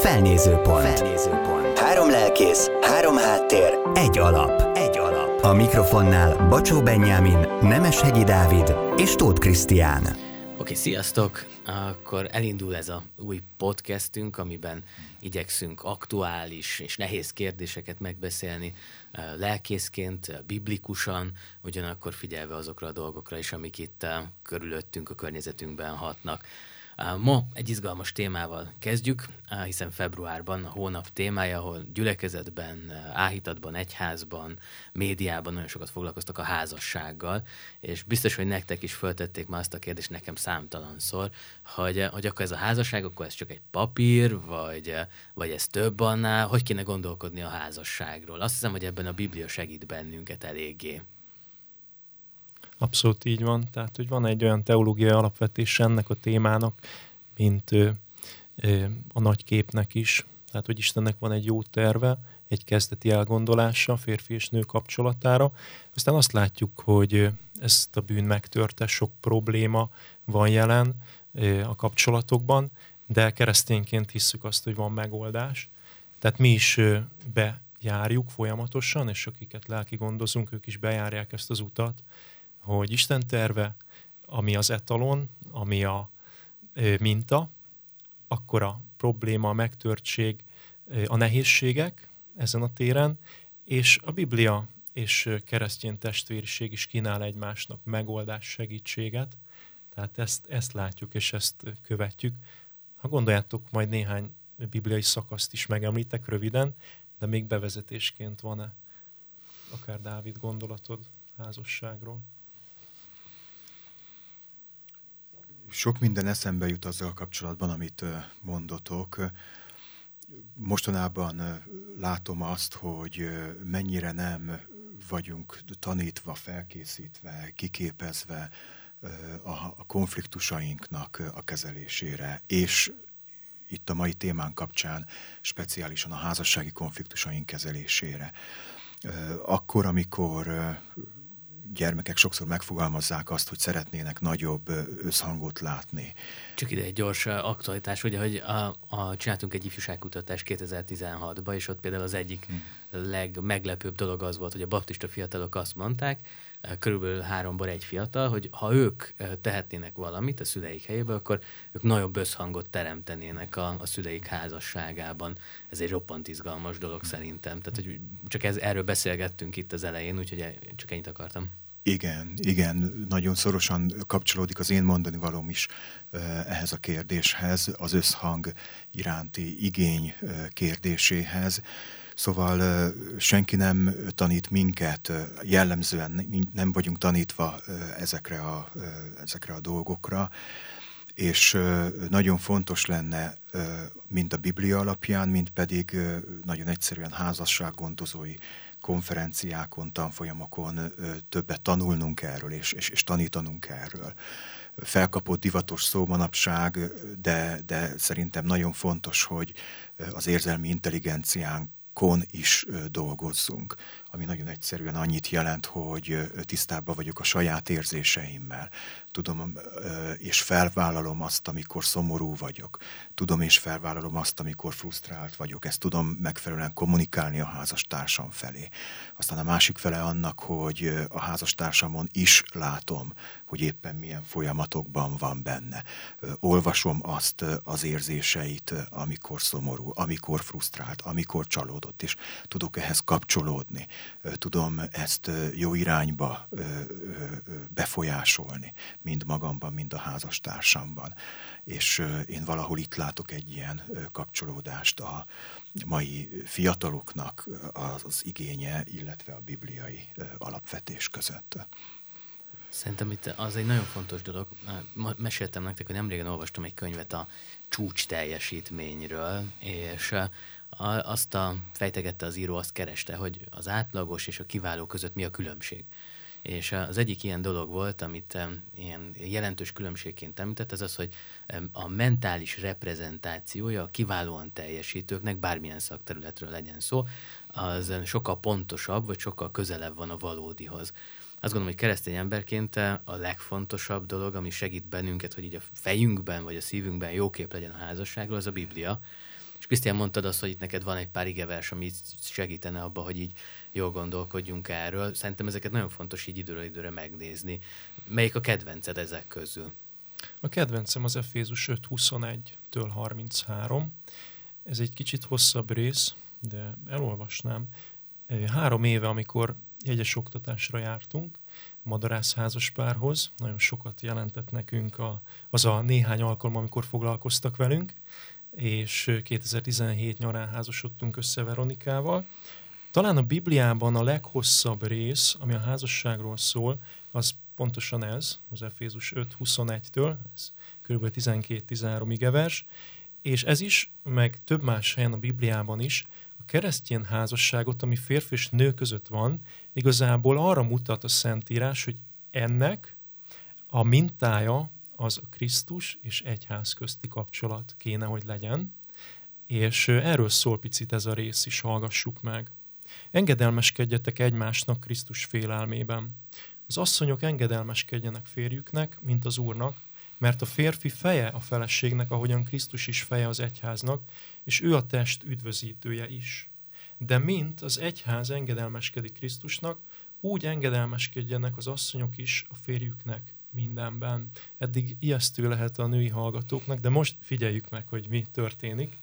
Felnézőpont. Felnézőpont. Három lelkész, három háttér, egy alap. Egy alap. A mikrofonnál Bacsó Benyámin, Nemeshegyi Dávid és Tóth Krisztián. Oké, okay, sziasztok! Akkor elindul ez a új podcastünk, amiben igyekszünk aktuális és nehéz kérdéseket megbeszélni eh, lelkészként, eh, biblikusan, ugyanakkor figyelve azokra a dolgokra is, amik itt eh, körülöttünk, a környezetünkben hatnak. Ma egy izgalmas témával kezdjük, hiszen februárban a hónap témája, ahol gyülekezetben, áhítatban, egyházban, médiában nagyon sokat foglalkoztak a házassággal, és biztos, hogy nektek is föltették már azt a kérdést nekem számtalanszor, hogy, hogy akkor ez a házasság, akkor ez csak egy papír, vagy, vagy ez több annál, hogy kéne gondolkodni a házasságról. Azt hiszem, hogy ebben a Biblia segít bennünket eléggé. Abszolút így van. Tehát, hogy van egy olyan teológiai alapvetés ennek a témának, mint ö, ö, a nagy képnek is. Tehát, hogy Istennek van egy jó terve, egy kezdeti elgondolása férfi és nő kapcsolatára. Aztán azt látjuk, hogy ezt a bűn megtörte, sok probléma van jelen a kapcsolatokban, de keresztényként hisszük azt, hogy van megoldás. Tehát mi is bejárjuk folyamatosan, és akiket lelki gondozunk, ők is bejárják ezt az utat, hogy Isten terve, ami az etalon, ami a minta, akkor a probléma, a megtörtség, a nehézségek ezen a téren, és a Biblia és keresztény testvériség is kínál egymásnak megoldás, segítséget. Tehát ezt, ezt látjuk és ezt követjük. Ha gondoljátok, majd néhány bibliai szakaszt is megemlítek röviden, de még bevezetésként van-e akár Dávid gondolatod házasságról? Sok minden eszembe jut azzal kapcsolatban, amit mondotok. Mostanában látom azt, hogy mennyire nem vagyunk tanítva, felkészítve, kiképezve a konfliktusainknak a kezelésére, és itt a mai témán kapcsán speciálisan a házassági konfliktusaink kezelésére. Akkor, amikor gyermekek sokszor megfogalmazzák azt, hogy szeretnének nagyobb összhangot látni. Csak ide egy gyors aktualitás, ugye, hogy a, a, csináltunk egy ifjúságkutatást 2016-ban, és ott például az egyik hmm. legmeglepőbb dolog az volt, hogy a baptista fiatalok azt mondták, körülbelül háromból egy fiatal, hogy ha ők tehetnének valamit a szüleik helyébe, akkor ők nagyobb összhangot teremtenének a, a szüleik házasságában. Ez egy roppant izgalmas dolog szerintem. Tehát, hogy csak ez, erről beszélgettünk itt az elején, úgyhogy csak ennyit akartam. Igen, igen, nagyon szorosan kapcsolódik az én mondani valóm is ehhez a kérdéshez, az összhang iránti igény kérdéséhez. Szóval senki nem tanít minket, jellemzően nem vagyunk tanítva ezekre a, ezekre a dolgokra, és nagyon fontos lenne, mind a Biblia alapján, mind pedig nagyon egyszerűen házassággondozói konferenciákon, tanfolyamokon többet tanulnunk erről, és, és, és tanítanunk erről. Felkapott divatos szó manapság, de, de szerintem nagyon fontos, hogy az érzelmi intelligenciánk kon is dolgozzunk, ami nagyon egyszerűen annyit jelent, hogy tisztában vagyok a saját érzéseimmel. Tudom és felvállalom azt, amikor szomorú vagyok. Tudom és felvállalom azt, amikor frusztrált vagyok. Ezt tudom megfelelően kommunikálni a házastársam felé. Aztán a másik fele annak, hogy a házastársamon is látom, hogy éppen milyen folyamatokban van benne. Olvasom azt az érzéseit, amikor szomorú, amikor frusztrált, amikor csalódott, és tudok ehhez kapcsolódni. Tudom ezt jó irányba befolyásolni, mind magamban, mind a házastársamban. És én valahol itt látok egy ilyen kapcsolódást a mai fiataloknak az igénye, illetve a bibliai alapvetés között. Szerintem itt az egy nagyon fontos dolog. Meséltem nektek, hogy nemrégen olvastam egy könyvet a csúcs teljesítményről, és azt a fejtegette az író, azt kereste, hogy az átlagos és a kiváló között mi a különbség. És az egyik ilyen dolog volt, amit ilyen jelentős különbségként említett, az az, hogy a mentális reprezentációja a kiválóan teljesítőknek, bármilyen szakterületről legyen szó, az sokkal pontosabb, vagy sokkal közelebb van a valódihoz azt gondolom, hogy keresztény emberként a legfontosabb dolog, ami segít bennünket, hogy így a fejünkben vagy a szívünkben jó kép legyen a házasságról, az a Biblia. És Krisztián mondtad azt, hogy itt neked van egy pár igevers, ami segítene abba, hogy így jól gondolkodjunk erről. Szerintem ezeket nagyon fontos így időről időre megnézni. Melyik a kedvenced ezek közül? A kedvencem az Efézus 5.21-től 33. Ez egy kicsit hosszabb rész, de elolvasnám. Három éve, amikor jegyes oktatásra jártunk, madarász házaspárhoz, nagyon sokat jelentett nekünk a, az a néhány alkalom, amikor foglalkoztak velünk, és 2017 nyarán házasodtunk össze Veronikával. Talán a Bibliában a leghosszabb rész, ami a házasságról szól, az pontosan ez, az Efézus 5.21-től, ez kb. 12-13 igevers, és ez is, meg több más helyen a Bibliában is, a keresztény házasságot, ami férfi és nő között van, igazából arra mutat a Szentírás, hogy ennek a mintája az Krisztus és egyház közti kapcsolat kéne, hogy legyen, és erről szól picit ez a rész is, hallgassuk meg. Engedelmeskedjetek egymásnak Krisztus félelmében. Az asszonyok engedelmeskedjenek férjüknek, mint az Úrnak, mert a férfi feje a feleségnek, ahogyan Krisztus is feje az egyháznak, és ő a test üdvözítője is. De mint az egyház engedelmeskedik Krisztusnak, úgy engedelmeskedjenek az asszonyok is a férjüknek mindenben. Eddig ijesztő lehet a női hallgatóknak, de most figyeljük meg, hogy mi történik.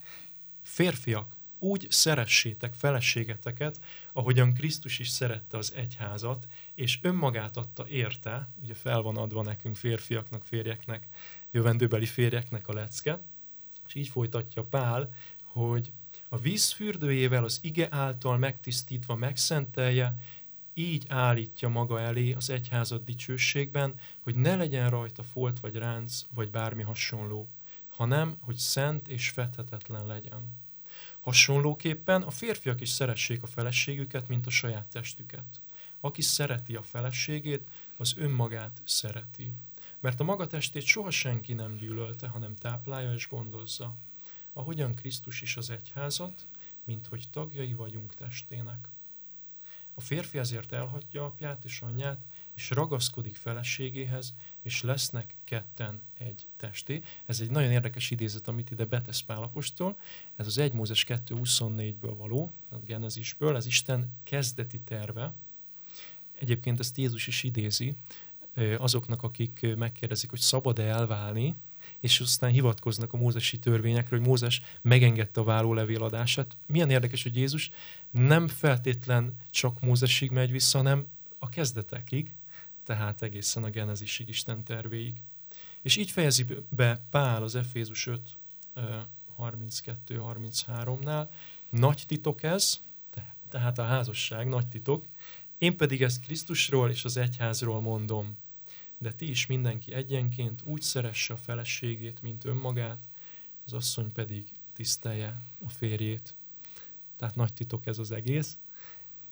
Férfiak, úgy szeressétek feleségeteket, ahogyan Krisztus is szerette az egyházat, és önmagát adta érte, ugye fel van adva nekünk férfiaknak, férjeknek, jövendőbeli férjeknek a lecke, és így folytatja Pál, hogy a víz fürdőjével az ige által megtisztítva megszentelje, így állítja maga elé az egyházat dicsőségben, hogy ne legyen rajta folt vagy ránc, vagy bármi hasonló, hanem, hogy szent és fethetetlen legyen. Hasonlóképpen a férfiak is szeressék a feleségüket, mint a saját testüket. Aki szereti a feleségét, az önmagát szereti. Mert a maga testét soha senki nem gyűlölte, hanem táplálja és gondozza. Ahogyan Krisztus is az egyházat, mint hogy tagjai vagyunk testének. A férfi ezért elhagyja apját és anyját, és ragaszkodik feleségéhez, és lesznek ketten egy testé. Ez egy nagyon érdekes idézet, amit ide betesz Pálapostól. Ez az 1 Mózes 2.24-ből való, a Genezisből, ez Isten kezdeti terve. Egyébként ezt Jézus is idézi azoknak, akik megkérdezik, hogy szabad-e elválni, és aztán hivatkoznak a mózesi törvényekre, hogy Mózes megengedte a vállólevél adását. Milyen érdekes, hogy Jézus nem feltétlen csak Mózesig megy vissza, hanem a kezdetekig, tehát egészen a genezisig Isten tervéig. És így fejezi be Pál az Efézus 5, 32-33-nál, nagy titok ez, tehát a házasság nagy titok, én pedig ezt Krisztusról és az egyházról mondom. De ti is mindenki egyenként úgy szeresse a feleségét, mint önmagát, az asszony pedig tisztelje a férjét. Tehát nagy titok ez az egész.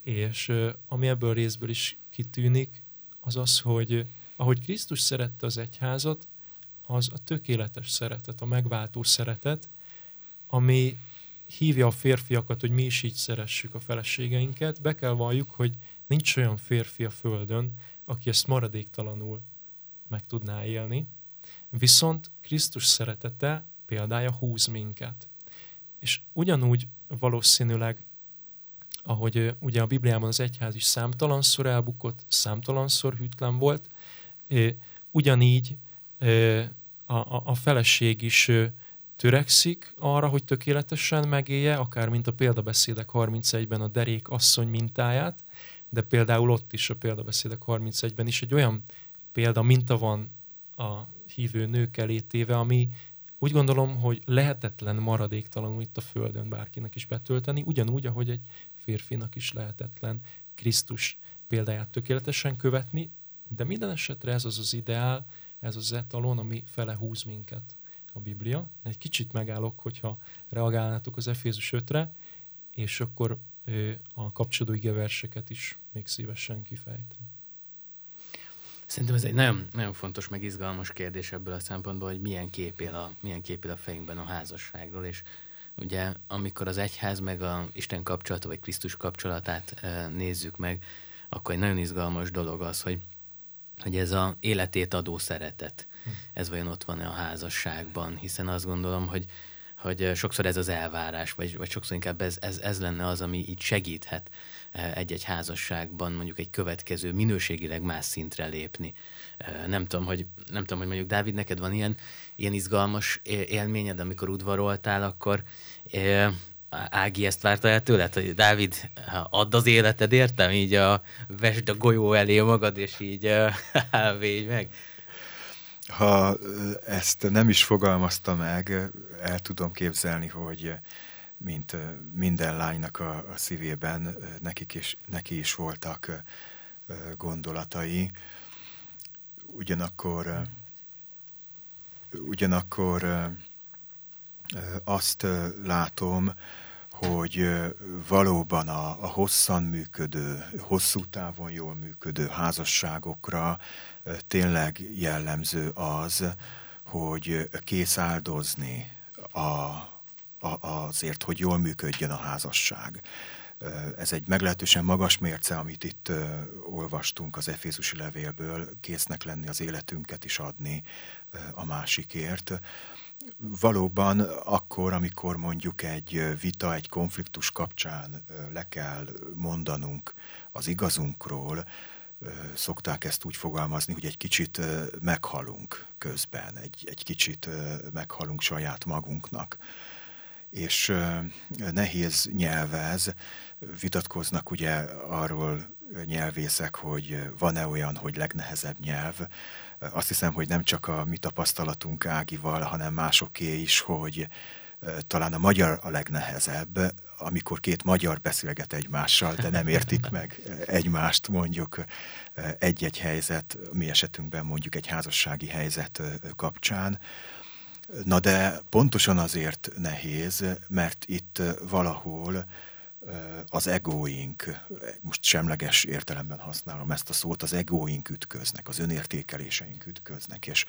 És ami ebből részből is kitűnik, az az, hogy ahogy Krisztus szerette az egyházat, az a tökéletes szeretet, a megváltó szeretet, ami hívja a férfiakat, hogy mi is így szeressük a feleségeinket. Be kell valljuk, hogy nincs olyan férfi a földön, aki ezt maradéktalanul meg tudná élni. Viszont Krisztus szeretete példája húz minket. És ugyanúgy valószínűleg ahogy ugye a Bibliában az egyház is számtalanszor elbukott, számtalanszor hűtlen volt, ugyanígy a, a, a feleség is törekszik arra, hogy tökéletesen megélje, akár mint a példabeszédek 31-ben a derék asszony mintáját, de például ott is a példabeszédek 31-ben is egy olyan példa, minta van a hívő nők elétéve, ami úgy gondolom, hogy lehetetlen maradéktalanul itt a Földön bárkinek is betölteni, ugyanúgy, ahogy egy férfinak is lehetetlen Krisztus példáját tökéletesen követni, de minden esetre ez az az ideál, ez az etalon, ami fele húz minket a Biblia. Egy kicsit megállok, hogyha reagálnátok az Efézus 5-re, és akkor a kapcsolódó verseket is még szívesen kifejtem. Szerintem ez egy nagyon, nagyon fontos, meg izgalmas kérdés ebből a szempontból, hogy milyen kép él a, milyen kép él a fejünkben a házasságról, és ugye amikor az egyház meg a Isten kapcsolata, vagy Krisztus kapcsolatát nézzük meg, akkor egy nagyon izgalmas dolog az, hogy, hogy ez a életét adó szeretet, hm. ez vajon ott van-e a házasságban, hiszen azt gondolom, hogy hogy sokszor ez az elvárás, vagy, vagy sokszor inkább ez, ez, ez lenne az, ami így segíthet egy-egy házasságban mondjuk egy következő minőségileg más szintre lépni. Nem tudom, hogy, nem tudom, hogy mondjuk Dávid, neked van ilyen, ilyen izgalmas élményed, amikor udvaroltál, akkor Ági ezt várta el tőled, hogy Dávid, add az életed, értem? Így a, vesd a golyó elé magad, és így védj meg. Ha ezt nem is fogalmazta meg, el tudom képzelni, hogy mint minden lánynak a, a szívében nekik is, neki is voltak gondolatai. Ugyanakkor, ugyanakkor azt látom, hogy valóban a, a hosszan működő, hosszú távon jól működő házasságokra tényleg jellemző az, hogy kész áldozni a, a, azért, hogy jól működjön a házasság. Ez egy meglehetősen magas mérce, amit itt olvastunk az Efézusi levélből, késznek lenni az életünket is adni a másikért valóban akkor, amikor mondjuk egy vita, egy konfliktus kapcsán le kell mondanunk az igazunkról, szokták ezt úgy fogalmazni, hogy egy kicsit meghalunk közben, egy, egy kicsit meghalunk saját magunknak. És nehéz nyelvez, vitatkoznak ugye arról nyelvészek, hogy van-e olyan, hogy legnehezebb nyelv, azt hiszem, hogy nem csak a mi tapasztalatunk Ágival, hanem másoké is, hogy talán a magyar a legnehezebb, amikor két magyar beszélget egymással, de nem értik meg egymást mondjuk egy-egy helyzet, mi esetünkben mondjuk egy házassági helyzet kapcsán. Na de pontosan azért nehéz, mert itt valahol az egóink, most semleges értelemben használom ezt a szót, az egóink ütköznek, az önértékeléseink ütköznek, és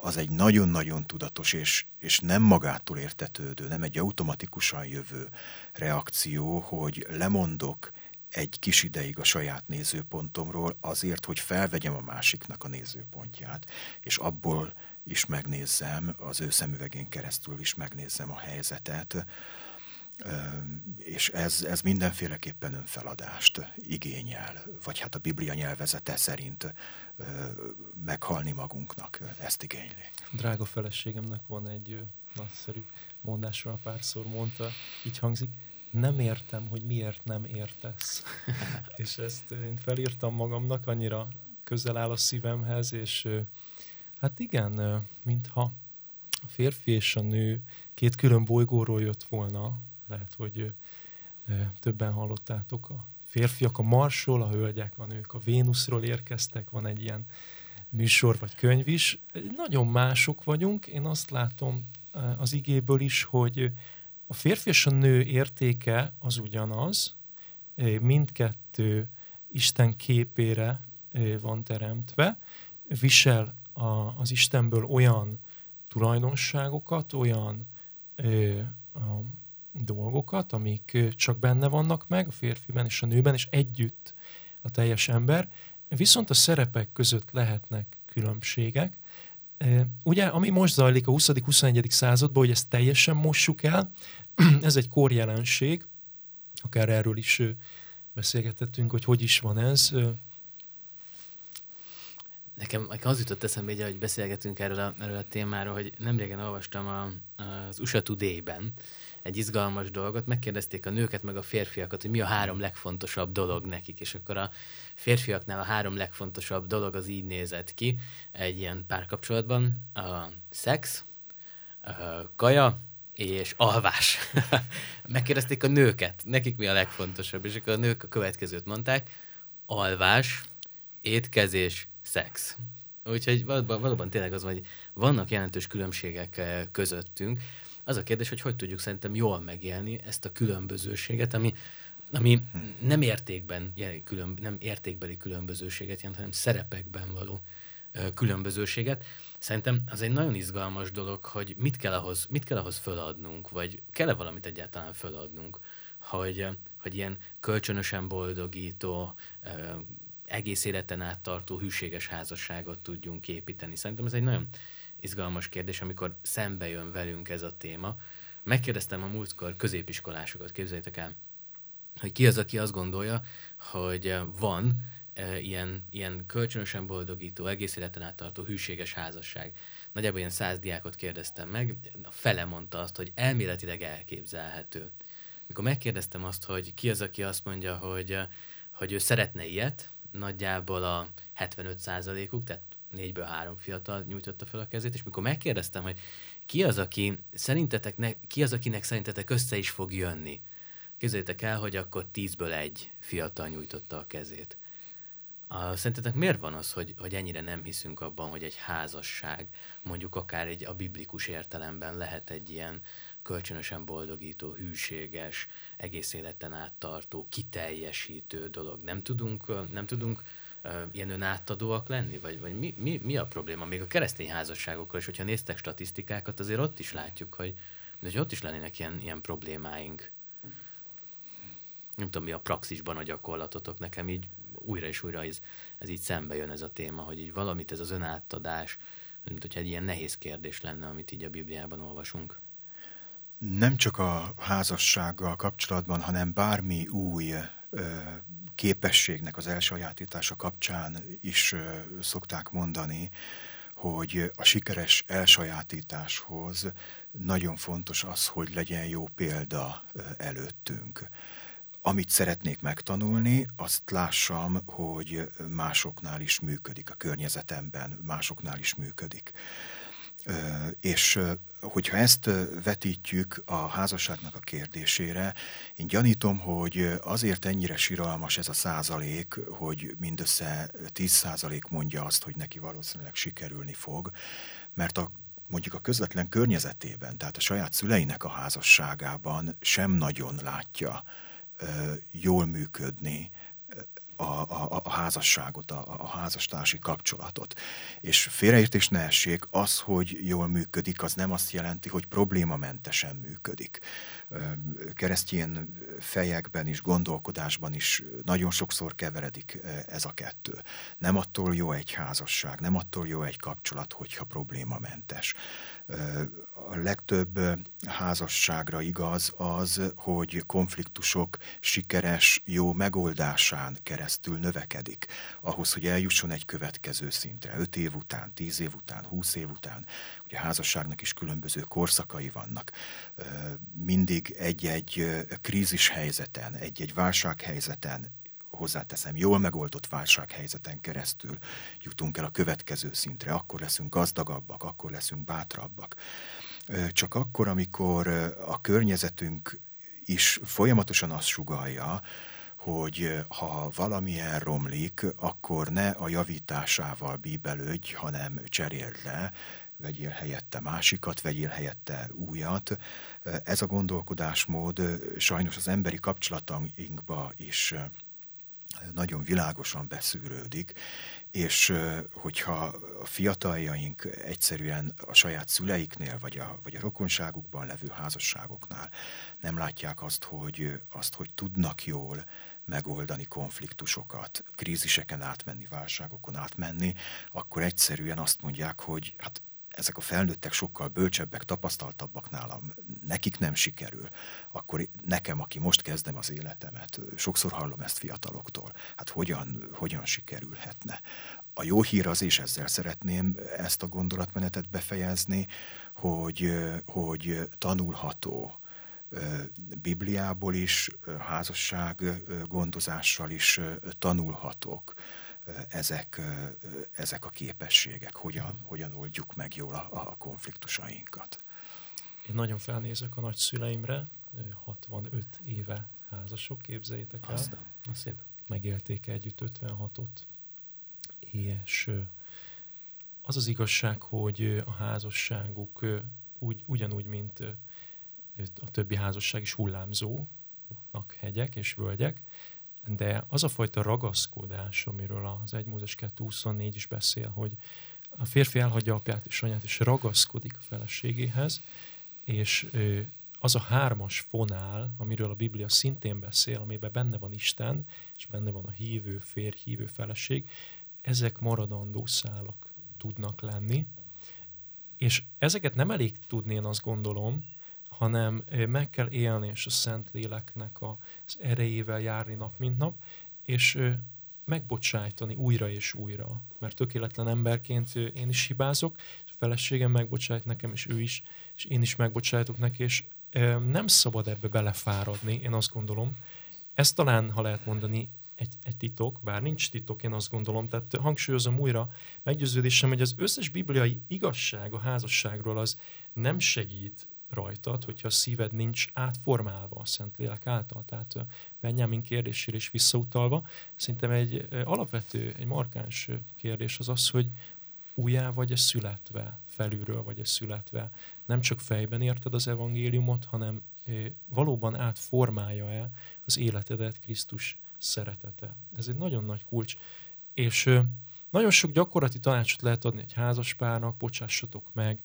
az egy nagyon-nagyon tudatos és, és nem magától értetődő, nem egy automatikusan jövő reakció, hogy lemondok egy kis ideig a saját nézőpontomról azért, hogy felvegyem a másiknak a nézőpontját, és abból is megnézzem, az ő szemüvegén keresztül is megnézzem a helyzetet, és ez, ez mindenféleképpen önfeladást igényel, vagy hát a Biblia nyelvezete szerint meghalni magunknak ezt igényli. Drága feleségemnek van egy nagyszerű mondásra, párszor mondta, így hangzik, nem értem, hogy miért nem értesz. és ezt én felírtam magamnak, annyira közel áll a szívemhez, és hát igen, mintha a férfi és a nő két külön bolygóról jött volna, lehet, hogy többen hallottátok. A férfiak a Marsról, a hölgyek, a nők a Vénuszról érkeztek, van egy ilyen műsor vagy könyv is. Nagyon mások vagyunk. Én azt látom az igéből is, hogy a férfi és a nő értéke az ugyanaz, mindkettő Isten képére van teremtve, visel az Istenből olyan tulajdonságokat, olyan dolgokat, amik csak benne vannak meg a férfiben és a nőben, és együtt a teljes ember. Viszont a szerepek között lehetnek különbségek. Ugye, ami most zajlik a 20.-21. században, hogy ezt teljesen mossuk el, ez egy korjelenség, akár erről is beszélgetettünk, hogy hogy is van ez. Nekem az jutott eszembe, hogy beszélgetünk erről a, erről a témáról, hogy nemrégen olvastam a, az USA Today-ben, egy izgalmas dolgot, megkérdezték a nőket meg a férfiakat, hogy mi a három legfontosabb dolog nekik, és akkor a férfiaknál a három legfontosabb dolog az így nézett ki egy ilyen párkapcsolatban, a szex, a kaja és alvás. Megkérdezték a nőket, nekik mi a legfontosabb, és akkor a nők a következőt mondták, alvás, étkezés, szex. Úgyhogy valóban, valóban tényleg az, hogy vannak jelentős különbségek eh, közöttünk, az a kérdés, hogy hogy tudjuk szerintem jól megélni ezt a különbözőséget, ami, ami nem értékben, külön, nem értékbeli különbözőséget jelent, hanem szerepekben való különbözőséget. Szerintem az egy nagyon izgalmas dolog, hogy mit kell ahhoz, mit kell ahhoz föladnunk, vagy kell-e valamit egyáltalán föladnunk, hogy, hogy ilyen kölcsönösen boldogító, egész életen át tartó hűséges házasságot tudjunk építeni. Szerintem ez egy nagyon izgalmas kérdés, amikor szembe jön velünk ez a téma. Megkérdeztem a múltkor középiskolásokat, képzeljétek el, hogy ki az, aki azt gondolja, hogy van e, ilyen, ilyen kölcsönösen boldogító, egész életen át tartó hűséges házasság. Nagyjából ilyen száz diákot kérdeztem meg, a fele mondta azt, hogy elméletileg elképzelhető. Mikor megkérdeztem azt, hogy ki az, aki azt mondja, hogy, hogy ő szeretne ilyet, nagyjából a 75 uk tehát négyből három fiatal nyújtotta fel a kezét, és mikor megkérdeztem, hogy ki az, aki szerintetek ne, ki az, akinek szerintetek össze is fog jönni, képzeljétek el, hogy akkor tízből egy fiatal nyújtotta a kezét. A, szerintetek miért van az, hogy, hogy ennyire nem hiszünk abban, hogy egy házasság, mondjuk akár egy a biblikus értelemben lehet egy ilyen kölcsönösen boldogító, hűséges, egész életen át tartó, kiteljesítő dolog. Nem tudunk, nem tudunk ilyen önátadóak lenni? Vagy, vagy mi, mi, mi a probléma? Még a keresztény házasságokkal is, hogyha néztek statisztikákat, azért ott is látjuk, hogy, hogy ott is lennének ilyen, ilyen problémáink. Nem tudom, mi a praxisban a gyakorlatotok. Nekem így újra és újra ez, ez így szembe jön ez a téma, hogy így valamit ez az önátadás, mint hogyha egy ilyen nehéz kérdés lenne, amit így a Bibliában olvasunk nem csak a házassággal kapcsolatban, hanem bármi új képességnek az elsajátítása kapcsán is szokták mondani, hogy a sikeres elsajátításhoz nagyon fontos az, hogy legyen jó példa előttünk. Amit szeretnék megtanulni, azt lássam, hogy másoknál is működik, a környezetemben másoknál is működik. És hogyha ezt vetítjük a házasságnak a kérdésére, én gyanítom, hogy azért ennyire siralmas ez a százalék, hogy mindössze 10 százalék mondja azt, hogy neki valószínűleg sikerülni fog, mert a mondjuk a közvetlen környezetében, tehát a saját szüleinek a házasságában sem nagyon látja jól működni a, a, a házasságot, a, a házastársi kapcsolatot. És félreértés ne essék, az, hogy jól működik, az nem azt jelenti, hogy problémamentesen működik. Keresztjén fejekben is, gondolkodásban is nagyon sokszor keveredik ez a kettő. Nem attól jó egy házasság, nem attól jó egy kapcsolat, hogyha problémamentes a legtöbb házasságra igaz az, hogy konfliktusok sikeres, jó megoldásán keresztül növekedik. Ahhoz, hogy eljusson egy következő szintre, 5 év után, 10 év után, 20 év után. Ugye a házasságnak is különböző korszakai vannak. Mindig egy-egy krízis helyzeten, egy-egy válsághelyzeten hozzáteszem, jól megoldott válsághelyzeten keresztül jutunk el a következő szintre, akkor leszünk gazdagabbak, akkor leszünk bátrabbak. Csak akkor, amikor a környezetünk is folyamatosan azt sugalja, hogy ha valamilyen romlik, akkor ne a javításával bíbelődj, hanem cseréld le, vegyél helyette másikat, vegyél helyette újat. Ez a gondolkodásmód sajnos az emberi kapcsolatainkba is nagyon világosan beszűrődik, és hogyha a fiataljaink egyszerűen a saját szüleiknél, vagy a, vagy a rokonságukban levő házasságoknál nem látják azt, hogy, azt, hogy tudnak jól megoldani konfliktusokat, kríziseken átmenni, válságokon átmenni, akkor egyszerűen azt mondják, hogy hát ezek a felnőttek sokkal bölcsebbek, tapasztaltabbak nálam, nekik nem sikerül, akkor nekem, aki most kezdem az életemet, sokszor hallom ezt fiataloktól, hát hogyan, hogyan sikerülhetne. A jó hír az, és ezzel szeretném ezt a gondolatmenetet befejezni, hogy, hogy tanulható, Bibliából is, házasság gondozással is tanulhatok ezek, ezek a képességek, hogyan, hogyan oldjuk meg jól a, a konfliktusainkat. Én nagyon felnézek a nagyszüleimre, 65 éve házasok, képzeljétek el. Aztán, az szép. Megélték együtt 56-ot, és az az igazság, hogy a házasságuk úgy, ugyanúgy, mint a többi házasság is hullámzó, vannak hegyek és völgyek, de az a fajta ragaszkodás, amiről az 1 Mózes 2.24 is beszél, hogy a férfi elhagyja apját és anyát, és ragaszkodik a feleségéhez, és az a hármas fonál, amiről a Biblia szintén beszél, amiben benne van Isten, és benne van a hívő férj, hívő feleség, ezek maradandó szálak tudnak lenni, És ezeket nem elég tudni, én azt gondolom, hanem meg kell élni, és a Szent Léleknek az erejével járni nap, mint nap, és megbocsájtani újra és újra. Mert tökéletlen emberként én is hibázok, a feleségem megbocsájt nekem, és ő is, és én is megbocsájtok neki, és nem szabad ebbe belefáradni, én azt gondolom. Ez talán, ha lehet mondani, egy, egy titok, bár nincs titok, én azt gondolom, tehát hangsúlyozom újra meggyőződésem, hogy az összes bibliai igazság a házasságról az nem segít rajtad, hogyha a szíved nincs átformálva a Szentlélek által. Tehát Benjamin kérdésére is visszautalva, szerintem egy alapvető, egy markáns kérdés az az, hogy újjá vagy-e születve, felülről vagy-e születve. Nem csak fejben érted az evangéliumot, hanem valóban átformálja-e az életedet Krisztus szeretete. Ez egy nagyon nagy kulcs. És nagyon sok gyakorlati tanácsot lehet adni egy házaspárnak, bocsássatok meg,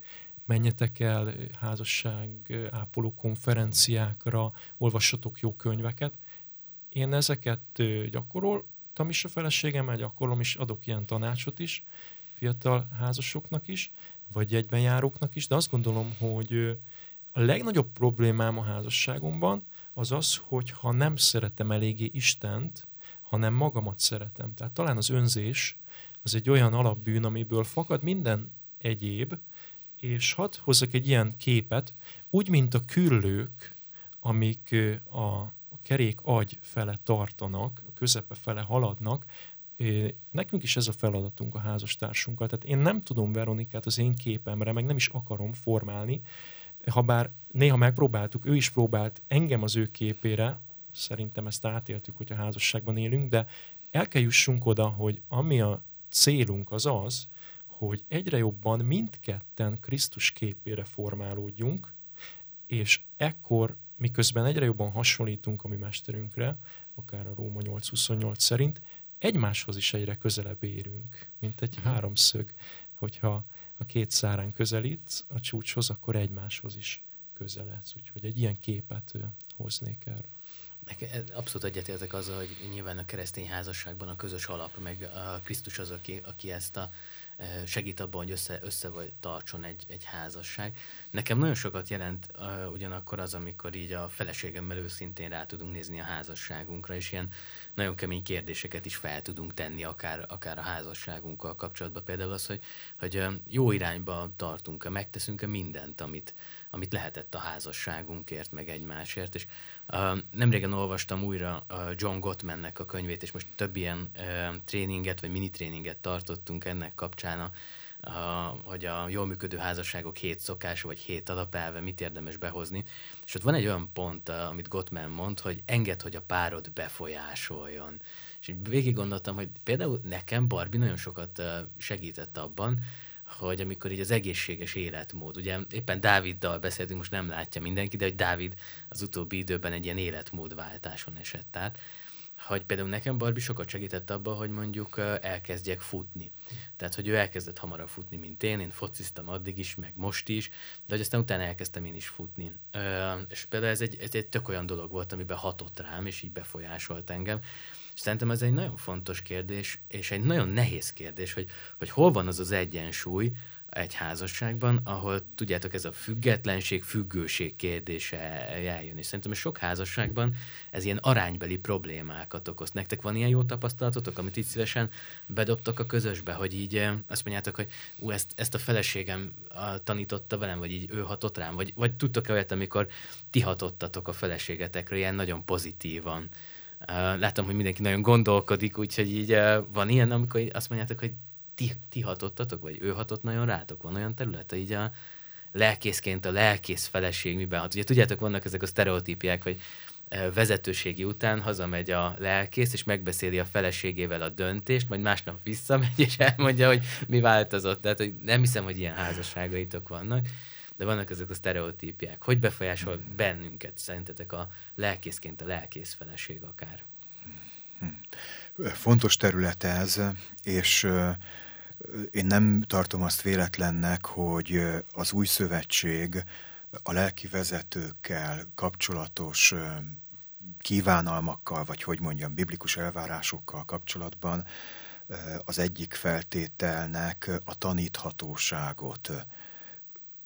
menjetek el házasság ápoló konferenciákra, olvassatok jó könyveket. Én ezeket gyakoroltam is a feleségemmel, gyakorlom is, adok ilyen tanácsot is, fiatal házasoknak is, vagy egybenjáróknak is, de azt gondolom, hogy a legnagyobb problémám a házasságomban az az, hogy ha nem szeretem eléggé Istent, hanem magamat szeretem. Tehát talán az önzés az egy olyan alapbűn, amiből fakad minden egyéb, és hadd hozzak egy ilyen képet, úgy, mint a küllők, amik a kerék agy fele tartanak, a közepe fele haladnak, nekünk is ez a feladatunk a házastársunkkal. Tehát én nem tudom Veronikát az én képemre, meg nem is akarom formálni, ha bár néha megpróbáltuk, ő is próbált engem az ő képére, szerintem ezt átéltük, hogy a házasságban élünk, de el kell jussunk oda, hogy ami a célunk az az, hogy egyre jobban mindketten Krisztus képére formálódjunk, és ekkor, miközben egyre jobban hasonlítunk a mi mesterünkre, akár a Róma 8.28 szerint, egymáshoz is egyre közelebb érünk, mint egy mhm. háromszög. Hogyha a két szárán közelítsz a csúcshoz, akkor egymáshoz is közeledsz. Úgyhogy egy ilyen képet hoznék erről. Abszolút egyetértek azzal, hogy nyilván a keresztény házasságban a közös alap, meg a Krisztus az, aki, aki ezt a segít abban, hogy össze, össze vagy tartson egy, egy házasság. Nekem nagyon sokat jelent uh, ugyanakkor az, amikor így a feleségemmel őszintén rá tudunk nézni a házasságunkra, és ilyen nagyon kemény kérdéseket is fel tudunk tenni, akár, akár a házasságunkkal kapcsolatban. Például az, hogy, hogy jó irányba tartunk-e, megteszünk-e mindent, amit, amit lehetett a házasságunkért, meg egymásért. És uh, nemrégen olvastam újra uh, John Gottmannek a könyvét, és most több ilyen uh, tréninget, vagy mini tréninget tartottunk ennek kapcsán, a, hogy a jól működő házasságok hét szokás, vagy hét alapelve, mit érdemes behozni. És ott van egy olyan pont, uh, amit Gottman mond, hogy enged, hogy a párod befolyásoljon. És így végig gondoltam, hogy például nekem Barbie nagyon sokat uh, segített abban, hogy amikor így az egészséges életmód, ugye éppen Dáviddal beszéltünk, most nem látja mindenki, de hogy Dávid az utóbbi időben egy ilyen életmódváltáson esett át, hogy például nekem Barbie sokat segített abban, hogy mondjuk elkezdjek futni. Tehát, hogy ő elkezdett hamarabb futni, mint én, én fociztam addig is, meg most is, de hogy aztán utána elkezdtem én is futni. És például ez egy, ez egy tök olyan dolog volt, amiben hatott rám, és így befolyásolt engem. Szerintem ez egy nagyon fontos kérdés, és egy nagyon nehéz kérdés, hogy, hogy hol van az az egyensúly egy házasságban, ahol tudjátok, ez a függetlenség, függőség kérdése eljön. És szerintem sok házasságban ez ilyen aránybeli problémákat okoz. Nektek van ilyen jó tapasztalatotok, amit így szívesen bedobtak a közösbe, hogy így eh, azt mondjátok, hogy ú, ezt, ezt a feleségem tanította velem, vagy így ő hatott rám, vagy, vagy tudtok-e olyat, amikor ti hatottatok a feleségetekre ilyen nagyon pozitívan, látom, hogy mindenki nagyon gondolkodik, úgyhogy így van ilyen, amikor azt mondjátok, hogy ti, ti hatottatok, vagy ő hatott nagyon rátok? Van olyan területe így a lelkészként a lelkész feleség miben hat? Ugye tudjátok, vannak ezek a sztereotípiák, hogy vezetőségi után hazamegy a lelkész, és megbeszéli a feleségével a döntést, majd másnap visszamegy, és elmondja, hogy mi változott. Tehát hogy nem hiszem, hogy ilyen házasságaitok vannak de vannak ezek a sztereotípiák. Hogy befolyásol bennünket szerintetek a lelkészként a lelkész feleség akár? Fontos terület ez, és én nem tartom azt véletlennek, hogy az új szövetség a lelki vezetőkkel kapcsolatos kívánalmakkal, vagy hogy mondjam, biblikus elvárásokkal kapcsolatban az egyik feltételnek a taníthatóságot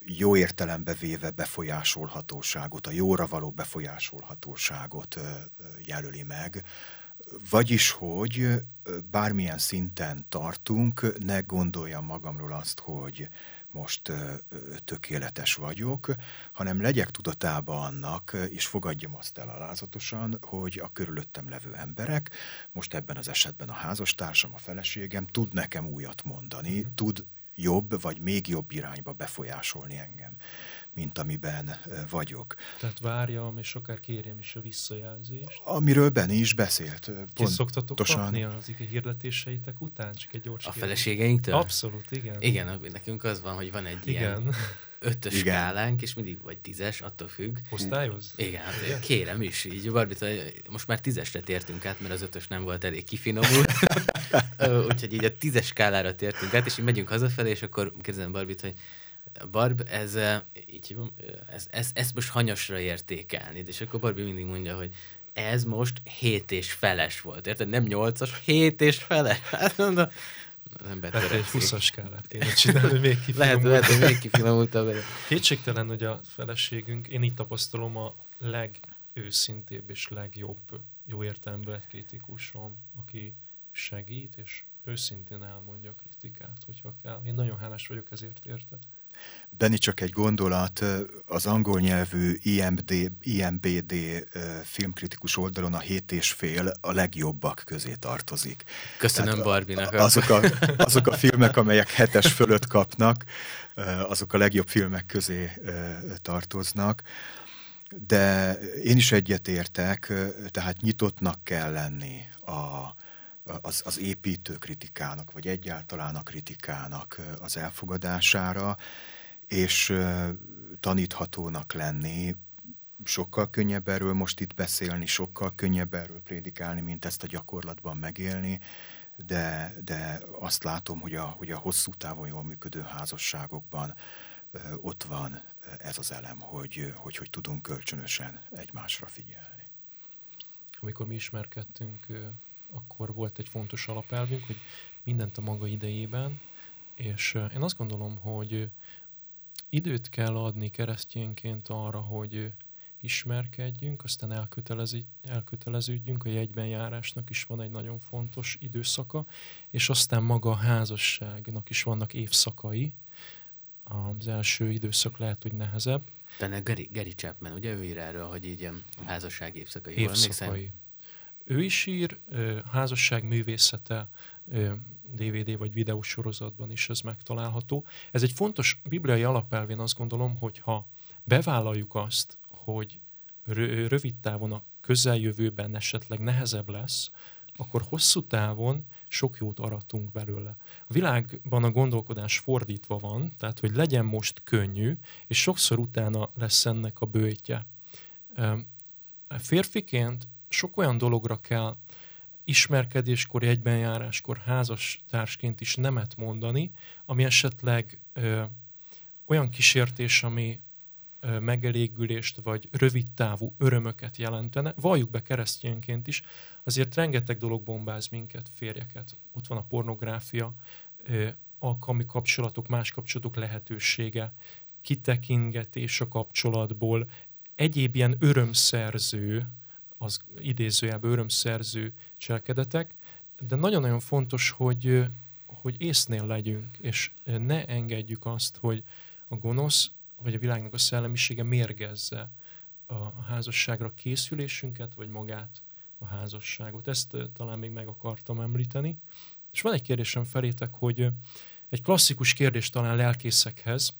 jó értelembe véve befolyásolhatóságot, a jóra való befolyásolhatóságot jelöli meg, vagyis, hogy bármilyen szinten tartunk, ne gondoljam magamról azt, hogy most tökéletes vagyok, hanem legyek tudatában annak, és fogadjam azt el alázatosan, hogy a körülöttem levő emberek, most ebben az esetben a házastársam, a feleségem tud nekem újat mondani, tud jobb vagy még jobb irányba befolyásolni engem, mint amiben vagyok. Tehát várjam, és akár kérjem is a visszajelzést. Amiről Benni is beszélt. Ki szoktatok kapni az ige hirdetéseitek után? Csak egy gyors A feleségeinktől? Abszolút, igen. Igen, nekünk az van, hogy van egy igen. ilyen ötös Igen. skálánk, és mindig vagy tízes, attól függ. Osztályoz? Igen, hát Igen, kérem is. Így Barbit, most már tízesre tértünk át, mert az ötös nem volt elég kifinomult. Úgyhogy így a tízes skálára tértünk át, és így megyünk hazafelé, és akkor kérdezem Barbit, hogy Barb, ez, így, ez, ez, ezt most hanyasra értékelni. És akkor Barbie mindig mondja, hogy ez most 7 és feles volt. Érted? Nem 8-as, 7 és feles. Hát mondom, ember lehet, egy 20-as skálát kéne csinálni, még lehet, lehet, hogy még kifinomultabb. Kétségtelen, hogy a feleségünk, én itt tapasztalom a legőszintébb és legjobb jó értelemben kritikusom, aki segít, és őszintén elmondja a kritikát, hogyha kell. Én nagyon hálás vagyok ezért érte. Benni csak egy gondolat, az angol nyelvű IMD, IMBD filmkritikus oldalon a hét és fél a legjobbak közé tartozik. Köszönöm Tehát Barbinak. Azok a, azok a filmek, amelyek hetes fölött kapnak, azok a legjobb filmek közé tartoznak. De én is egyetértek, tehát nyitottnak kell lenni a, az, az építő kritikának, vagy egyáltalán a kritikának az elfogadására, és taníthatónak lenni, sokkal könnyebb erről most itt beszélni, sokkal könnyebb erről prédikálni, mint ezt a gyakorlatban megélni, de, de azt látom, hogy a, hogy a hosszú távon jól működő házasságokban ott van ez az elem, hogy, hogy, hogy tudunk kölcsönösen egymásra figyelni. Amikor mi ismerkedtünk, akkor volt egy fontos alapelvünk, hogy mindent a maga idejében, és én azt gondolom, hogy időt kell adni keresztényként arra, hogy ismerkedjünk, aztán elköteleződjünk, a jegyben járásnak is van egy nagyon fontos időszaka, és aztán maga a házasságnak is vannak évszakai. Az első időszak lehet, hogy nehezebb. Benne Gary, Gary Chapman, ugye ő ír erről, hogy így a házasság évszakai. Évszakai. Ő is ír, házasság művészete, DVD vagy videósorozatban is ez megtalálható. Ez egy fontos bibliai alapelvén azt gondolom, hogy ha bevállaljuk azt, hogy rövid távon a közeljövőben esetleg nehezebb lesz, akkor hosszú távon sok jót aratunk belőle. A világban a gondolkodás fordítva van, tehát hogy legyen most könnyű, és sokszor utána lesz ennek a bőjtje. Férfiként sok olyan dologra kell ismerkedéskor, egybenjáráskor házastársként is nemet mondani, ami esetleg ö, olyan kísértés, ami ö, megelégülést vagy rövid távú örömöket jelentene. Valljuk be keresztényként is, azért rengeteg dolog bombáz minket, férjeket. Ott van a pornográfia, ö, alkalmi kapcsolatok, más kapcsolatok lehetősége, kitekingetés a kapcsolatból, egyéb ilyen örömszerző az idézőjelben örömszerző cselekedetek, de nagyon-nagyon fontos, hogy, hogy észnél legyünk, és ne engedjük azt, hogy a gonosz, vagy a világnak a szellemisége mérgezze a házasságra készülésünket, vagy magát a házasságot. Ezt talán még meg akartam említeni. És van egy kérdésem felétek, hogy egy klasszikus kérdés talán lelkészekhez,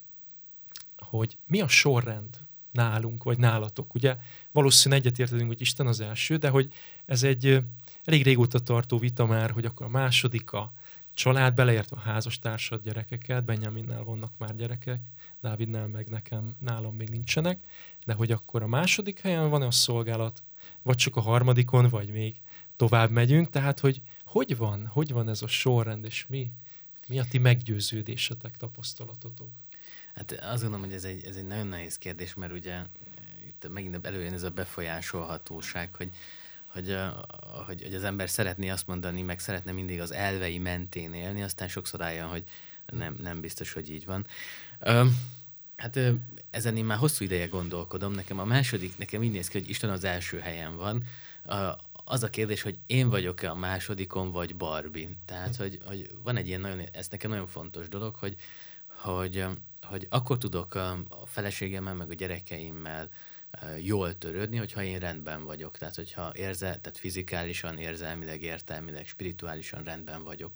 hogy mi a sorrend nálunk, vagy nálatok. Ugye valószínűleg egyetértünk, hogy Isten az első, de hogy ez egy elég régóta tartó vita már, hogy akkor a második a család, beleértve a házastársad gyerekeket, Benjaminnál vannak már gyerekek, Dávidnál meg nekem, nálam még nincsenek, de hogy akkor a második helyen van a szolgálat, vagy csak a harmadikon, vagy még tovább megyünk, tehát hogy hogy van, hogy van ez a sorrend, és mi, mi a ti meggyőződésetek, tapasztalatotok? Hát azt gondolom, hogy ez egy, ez egy nagyon nehéz kérdés, mert ugye itt megint előjön ez a befolyásolhatóság, hogy, hogy, hogy, hogy az ember szeretné azt mondani, meg szeretne mindig az elvei mentén élni, aztán sokszor álljon, hogy nem, nem biztos, hogy így van. Hát ezen én már hosszú ideje gondolkodom. Nekem a második, nekem így néz ki, hogy Isten az első helyen van. Az a kérdés, hogy én vagyok-e a másodikon, vagy Barbie. Tehát, hogy, hogy van egy ilyen nagyon, ez nekem nagyon fontos dolog, hogy, hogy, hogy akkor tudok a feleségemmel, meg a gyerekeimmel jól törődni, hogyha én rendben vagyok. Tehát, hogyha érze, tehát fizikálisan, érzelmileg, értelmileg, spirituálisan rendben vagyok.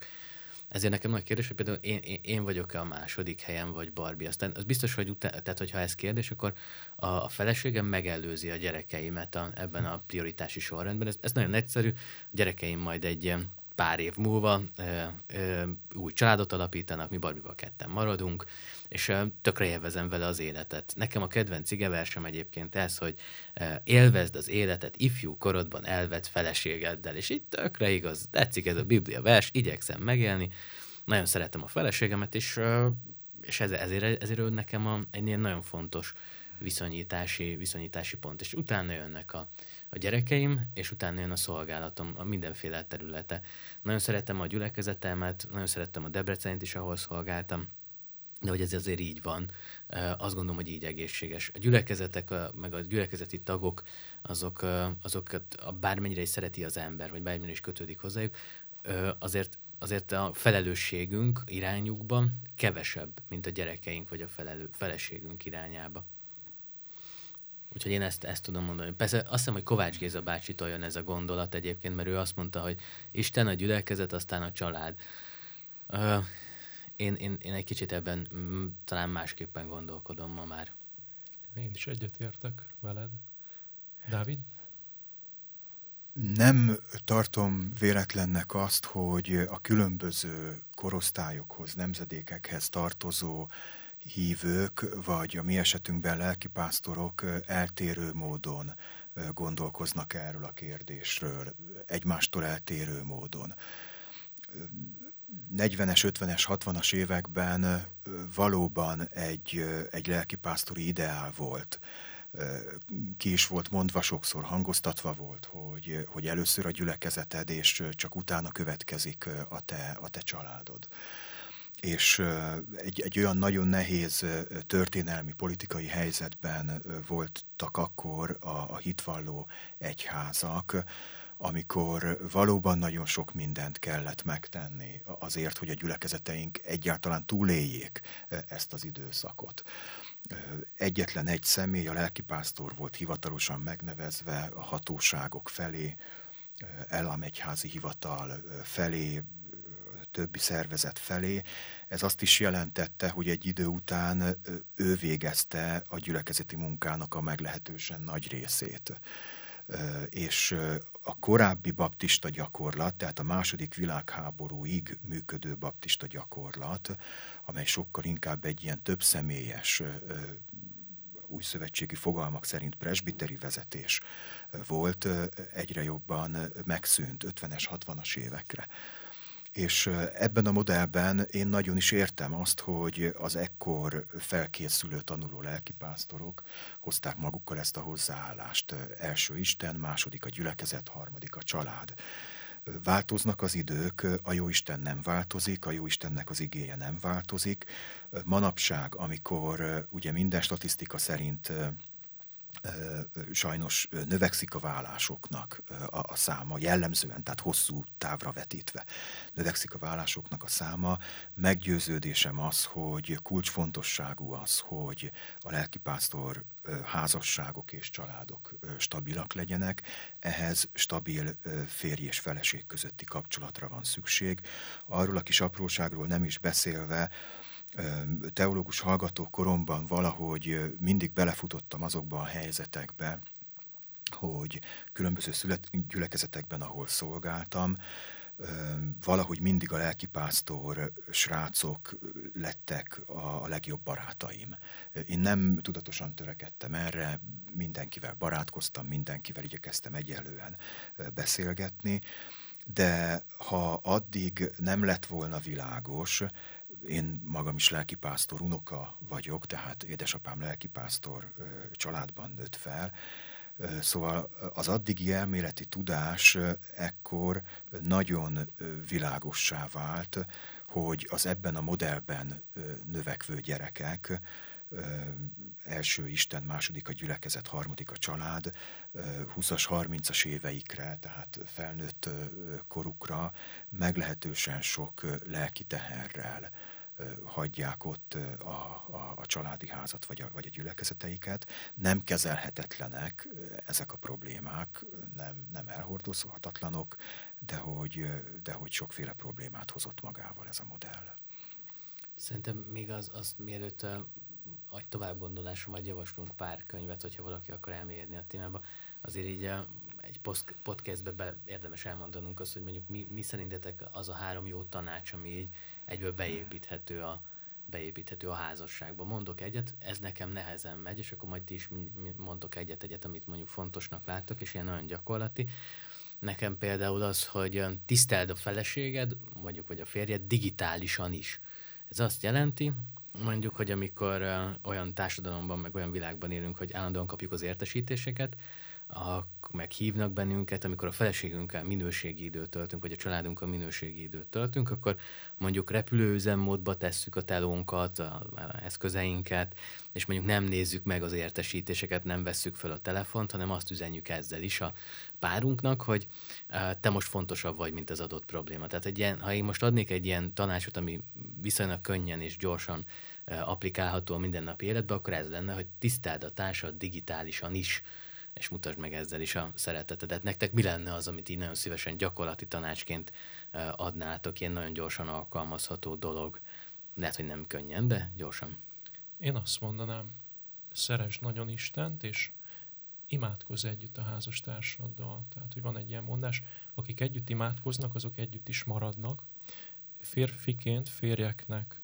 Ezért nekem nagy kérdés, hogy például én, én, én vagyok-e a második helyen, vagy Barbie. Aztán az biztos, hogy utána, tehát hogyha ez kérdés, akkor a, a feleségem megelőzi a gyerekeimet a, ebben a prioritási sorrendben. Ez, ez nagyon egyszerű. A gyerekeim majd egy pár év múlva ö, ö, új családot alapítanak, mi Barbival ketten maradunk, és ö, tökre élvezem vele az életet. Nekem a kedvenc cigeversem egyébként ez, hogy ö, élvezd az életet ifjú korodban elvett feleségeddel, és itt tökre igaz, tetszik ez a Biblia vers, igyekszem megélni, nagyon szeretem a feleségemet, és, ö, és ez, ezért, ezért nekem a, egy ilyen nagyon fontos viszonyítási, viszonyítási pont, és utána jönnek a, a gyerekeim, és utána jön a szolgálatom a mindenféle területe. Nagyon szerettem a gyülekezetemet, nagyon szerettem a Debrecenit is, ahol szolgáltam, de hogy ez azért így van, azt gondolom, hogy így egészséges. A gyülekezetek, meg a gyülekezeti tagok, azok, azokat bármennyire is szereti az ember, vagy bármennyire is kötődik hozzájuk, azért azért a felelősségünk irányukban kevesebb, mint a gyerekeink vagy a felelő, feleségünk irányába. Úgyhogy én ezt, ezt tudom mondani. Persze azt hiszem, hogy Kovács Géza bácsitól jön ez a gondolat egyébként, mert ő azt mondta, hogy Isten a gyülekezet, aztán a család. Uh, én, én, én egy kicsit ebben mm, talán másképpen gondolkodom ma már. Én is egyetértek veled. Dávid? Nem tartom véletlennek azt, hogy a különböző korosztályokhoz, nemzedékekhez tartozó hívők, vagy a mi esetünkben lelkipásztorok eltérő módon gondolkoznak erről a kérdésről, egymástól eltérő módon. 40-es, 50-es, 60-as években valóban egy, egy lelkipásztori ideál volt. Ki is volt mondva, sokszor hangoztatva volt, hogy, hogy először a gyülekezeted, és csak utána következik a te, a te családod és egy, egy olyan nagyon nehéz történelmi, politikai helyzetben voltak akkor a, a hitvalló egyházak, amikor valóban nagyon sok mindent kellett megtenni azért, hogy a gyülekezeteink egyáltalán túléljék ezt az időszakot. Egyetlen egy személy, a lelkipásztor volt hivatalosan megnevezve a hatóságok felé, egyházi hivatal felé többi szervezet felé. Ez azt is jelentette, hogy egy idő után ő végezte a gyülekezeti munkának a meglehetősen nagy részét. És a korábbi baptista gyakorlat, tehát a második világháborúig működő baptista gyakorlat, amely sokkal inkább egy ilyen több személyes új szövetségi fogalmak szerint presbiteri vezetés volt, egyre jobban megszűnt 50-es, 60-as évekre. És ebben a modellben én nagyon is értem azt, hogy az ekkor felkészülő tanuló lelkipásztorok hozták magukkal ezt a hozzáállást. Első Isten, második a gyülekezet, harmadik a család. Változnak az idők, a Jóisten nem változik, a Jóistennek az igéje nem változik. Manapság, amikor ugye minden statisztika szerint sajnos növekszik a vállásoknak a, száma, jellemzően, tehát hosszú távra vetítve. Növekszik a vállásoknak a száma. Meggyőződésem az, hogy kulcsfontosságú az, hogy a lelkipásztor házasságok és családok stabilak legyenek. Ehhez stabil férj és feleség közötti kapcsolatra van szükség. Arról a kis apróságról nem is beszélve, teológus hallgató koromban valahogy mindig belefutottam azokba a helyzetekbe, hogy különböző szület, gyülekezetekben, ahol szolgáltam, valahogy mindig a lelkipásztor srácok lettek a legjobb barátaim. Én nem tudatosan törekedtem erre, mindenkivel barátkoztam, mindenkivel igyekeztem egyelően beszélgetni, de ha addig nem lett volna világos, én magam is lelkipásztor unoka vagyok, tehát édesapám lelkipásztor családban nőtt fel, Szóval az addigi elméleti tudás ekkor nagyon világossá vált, hogy az ebben a modellben növekvő gyerekek első Isten, második a gyülekezet, harmadik a család, 20-as, 30-as éveikre, tehát felnőtt korukra meglehetősen sok lelki teherrel hagyják ott a, a, a családi házat vagy a, vagy a gyülekezeteiket. Nem kezelhetetlenek ezek a problémák, nem, nem elhordozhatatlanok, de hogy, de hogy sokféle problémát hozott magával ez a modell. Szerintem még az, azt mielőtt a tovább gondolásra majd javaslunk pár könyvet, hogyha valaki akar elmélyedni a témába, azért így egy podcastbe be érdemes elmondanunk azt, hogy mondjuk mi, mi szerintetek az a három jó tanács, ami így egyből beépíthető a, beépíthető a házasságba. Mondok egyet, ez nekem nehezen megy, és akkor majd ti is mondtok egyet, egyet, amit mondjuk fontosnak láttok, és ilyen nagyon gyakorlati. Nekem például az, hogy tiszteld a feleséged, mondjuk, vagy a férjed digitálisan is. Ez azt jelenti, mondjuk, hogy amikor olyan társadalomban, meg olyan világban élünk, hogy állandóan kapjuk az értesítéseket, a, meg hívnak bennünket, amikor a feleségünkkel minőségi időt töltünk, vagy a családunkkal minőségi időt töltünk, akkor mondjuk repülőüzemmódba tesszük a telónkat, a, a eszközeinket, és mondjuk nem nézzük meg az értesítéseket, nem vesszük fel a telefont, hanem azt üzenjük ezzel is a párunknak, hogy te most fontosabb vagy, mint az adott probléma. Tehát egy ilyen, ha én most adnék egy ilyen tanácsot, ami viszonylag könnyen és gyorsan applikálható a mindennapi életbe, akkor ez lenne, hogy tisztáld a társad digitálisan is és mutasd meg ezzel is a szeretetedet. Nektek mi lenne az, amit így nagyon szívesen gyakorlati tanácsként adnátok, ilyen nagyon gyorsan alkalmazható dolog? Lehet, hogy nem könnyen, de gyorsan. Én azt mondanám, szeres nagyon Istent, és imádkozz együtt a házastársaddal. Tehát, hogy van egy ilyen mondás, akik együtt imádkoznak, azok együtt is maradnak. Férfiként, férjeknek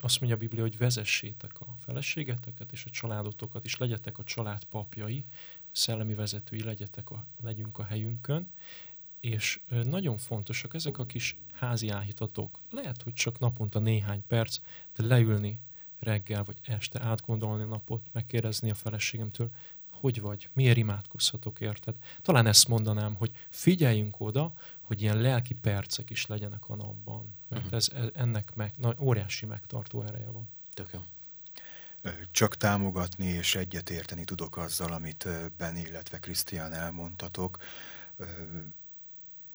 azt mondja a Biblia, hogy vezessétek a feleségeteket és a családotokat, és legyetek a család papjai, szellemi vezetői legyetek a, legyünk a helyünkön, és nagyon fontosak ezek a kis házi áhítatok. Lehet, hogy csak naponta néhány perc, de leülni reggel vagy este, átgondolni a napot, megkérdezni a feleségemtől, hogy vagy, miért imádkozhatok, érted? Talán ezt mondanám, hogy figyeljünk oda, hogy ilyen lelki percek is legyenek a napban, mert uh-huh. ez, ennek meg, na, óriási megtartó ereje van. Tök jó. Csak támogatni és egyetérteni tudok azzal, amit Ben, illetve Krisztián elmondtatok.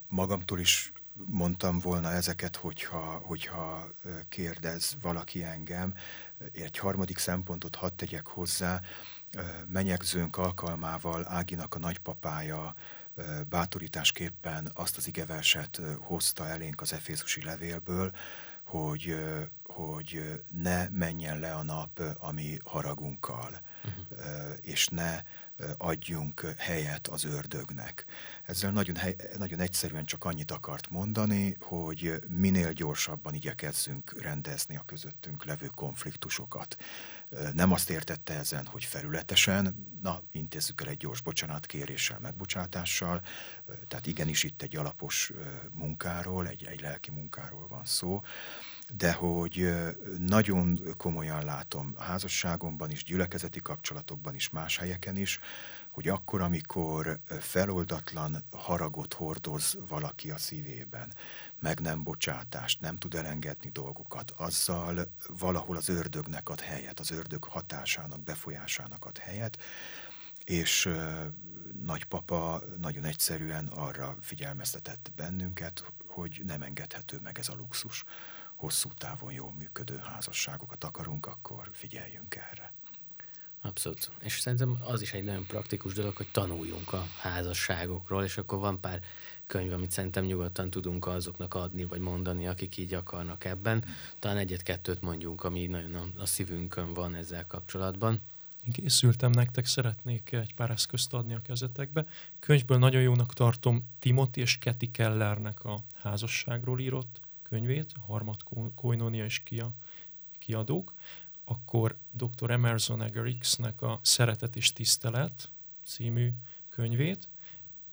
Magamtól is mondtam volna ezeket, hogyha, hogyha kérdez valaki engem. Egy harmadik szempontot hadd tegyek hozzá. Menyegzőnk alkalmával Áginak a nagypapája bátorításképpen azt az igeverset hozta elénk az Efézusi levélből, hogy hogy ne menjen le a nap a mi haragunkkal, uh-huh. és ne adjunk helyet az ördögnek. Ezzel nagyon, nagyon egyszerűen csak annyit akart mondani, hogy minél gyorsabban igyekezzünk rendezni a közöttünk levő konfliktusokat. Nem azt értette ezen, hogy felületesen, na, intézzük el egy gyors bocsánatkéréssel, megbocsátással, tehát igenis itt egy alapos munkáról, egy, egy lelki munkáról van szó, de hogy nagyon komolyan látom házasságomban is, gyülekezeti kapcsolatokban is, más helyeken is, hogy akkor, amikor feloldatlan haragot hordoz valaki a szívében, meg nem bocsátást, nem tud elengedni dolgokat, azzal valahol az ördögnek ad helyet, az ördög hatásának, befolyásának ad helyet, és nagypapa nagyon egyszerűen arra figyelmeztetett bennünket, hogy nem engedhető meg ez a luxus hosszú távon jól működő házasságokat akarunk, akkor figyeljünk erre. Abszolút. És szerintem az is egy nagyon praktikus dolog, hogy tanuljunk a házasságokról, és akkor van pár könyv, amit szerintem nyugodtan tudunk azoknak adni, vagy mondani, akik így akarnak ebben. Talán egyet-kettőt mondjunk, ami nagyon a, szívünkön van ezzel kapcsolatban. Én készültem nektek, szeretnék egy pár eszközt adni a kezetekbe. Könyvből nagyon jónak tartom Timothy és Keti Kellernek a házasságról írott könyvét, harmad koinonia és kia, kiadók, akkor dr. Emerson Eger nek a Szeretet és Tisztelet című könyvét,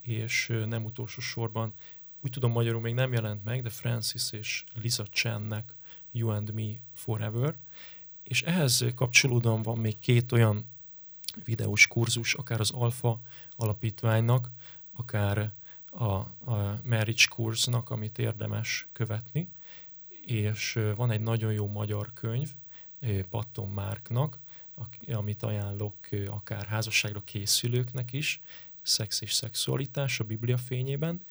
és nem utolsó sorban, úgy tudom magyarul még nem jelent meg, de Francis és Lisa Chennek You and Me Forever, és ehhez kapcsolódóan van még két olyan videós kurzus, akár az Alfa alapítványnak, akár a, a marriage kurznak, amit érdemes követni, és van egy nagyon jó magyar könyv, Patton Márknak, amit ajánlok akár házasságra készülőknek is, szex és szexualitás a Biblia fényében,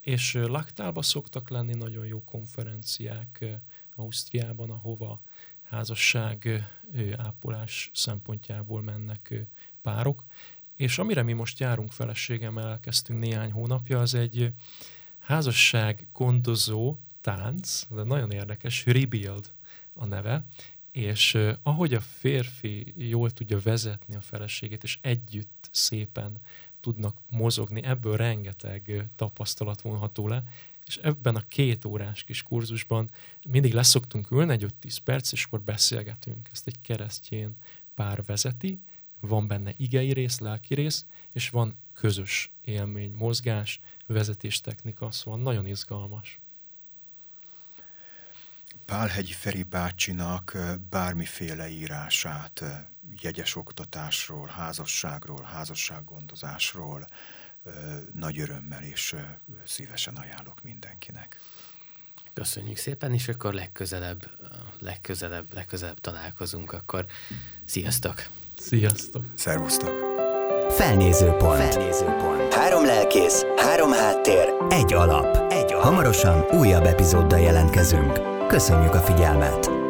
és Laktálban szoktak lenni nagyon jó konferenciák Ausztriában, ahova házasság ápolás szempontjából mennek párok. És amire mi most járunk feleségemmel, elkezdtünk néhány hónapja, az egy házasság gondozó tánc, de nagyon érdekes, Rebuild a neve, és ahogy a férfi jól tudja vezetni a feleségét, és együtt szépen tudnak mozogni, ebből rengeteg tapasztalat vonható le, és ebben a két órás kis kurzusban mindig leszoktunk ülni egy 5-10 perc, és akkor beszélgetünk. Ezt egy keresztjén pár vezeti, van benne igei rész, lelki rész, és van közös élmény, mozgás, vezetéstechnika, szóval nagyon izgalmas. Pálhegyi Feri bácsinak bármiféle írását jegyes oktatásról, házasságról, házassággondozásról nagy örömmel és szívesen ajánlok mindenkinek. Köszönjük szépen, és akkor legközelebb, legközelebb, legközelebb találkozunk, akkor sziasztok! Sziasztok! Szervusztok! Felnézőpont. Felnézőpont. Három lelkész, három háttér, egy alap. Egy alap. Hamarosan újabb epizóddal jelentkezünk. Köszönjük a figyelmet!